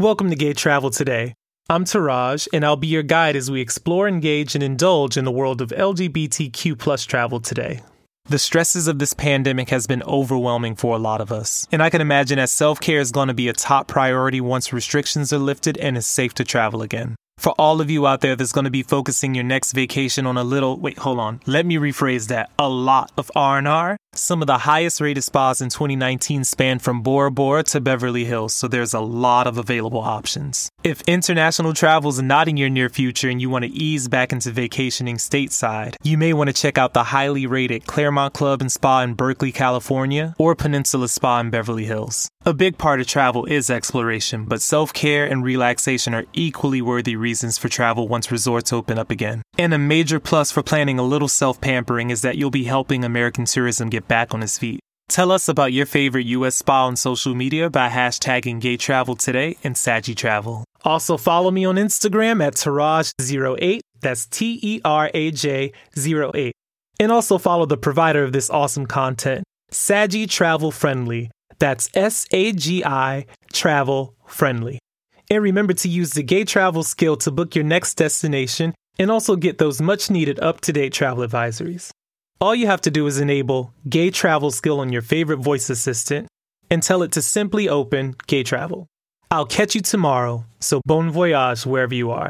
Welcome to Gay Travel Today. I'm Teraj, and I'll be your guide as we explore, engage, and indulge in the world of LGBTQ plus travel today. The stresses of this pandemic has been overwhelming for a lot of us, and I can imagine that self-care is going to be a top priority once restrictions are lifted and it's safe to travel again. For all of you out there that's going to be focusing your next vacation on a little, wait, hold on. Let me rephrase that. A lot of R&R. Some of the highest rated spas in 2019 span from Bora Bora to Beverly Hills, so there's a lot of available options. If international travel is not in your near future and you want to ease back into vacationing stateside, you may want to check out the highly rated Claremont Club and Spa in Berkeley, California, or Peninsula Spa in Beverly Hills. A big part of travel is exploration, but self care and relaxation are equally worthy reasons for travel once resorts open up again. And a major plus for planning a little self pampering is that you'll be helping American tourism get back on its feet. Tell us about your favorite U.S. spa on social media by hashtagging Gay Travel Today and Sagi Travel. Also, follow me on Instagram at Teraj08, that's T E R A J 08. And also follow the provider of this awesome content, Sagi Travel Friendly. That's S A G I Travel Friendly. And remember to use the Gay Travel skill to book your next destination and also get those much needed up to date travel advisories. All you have to do is enable Gay Travel skill on your favorite voice assistant and tell it to simply open Gay Travel. I'll catch you tomorrow, so bon voyage wherever you are.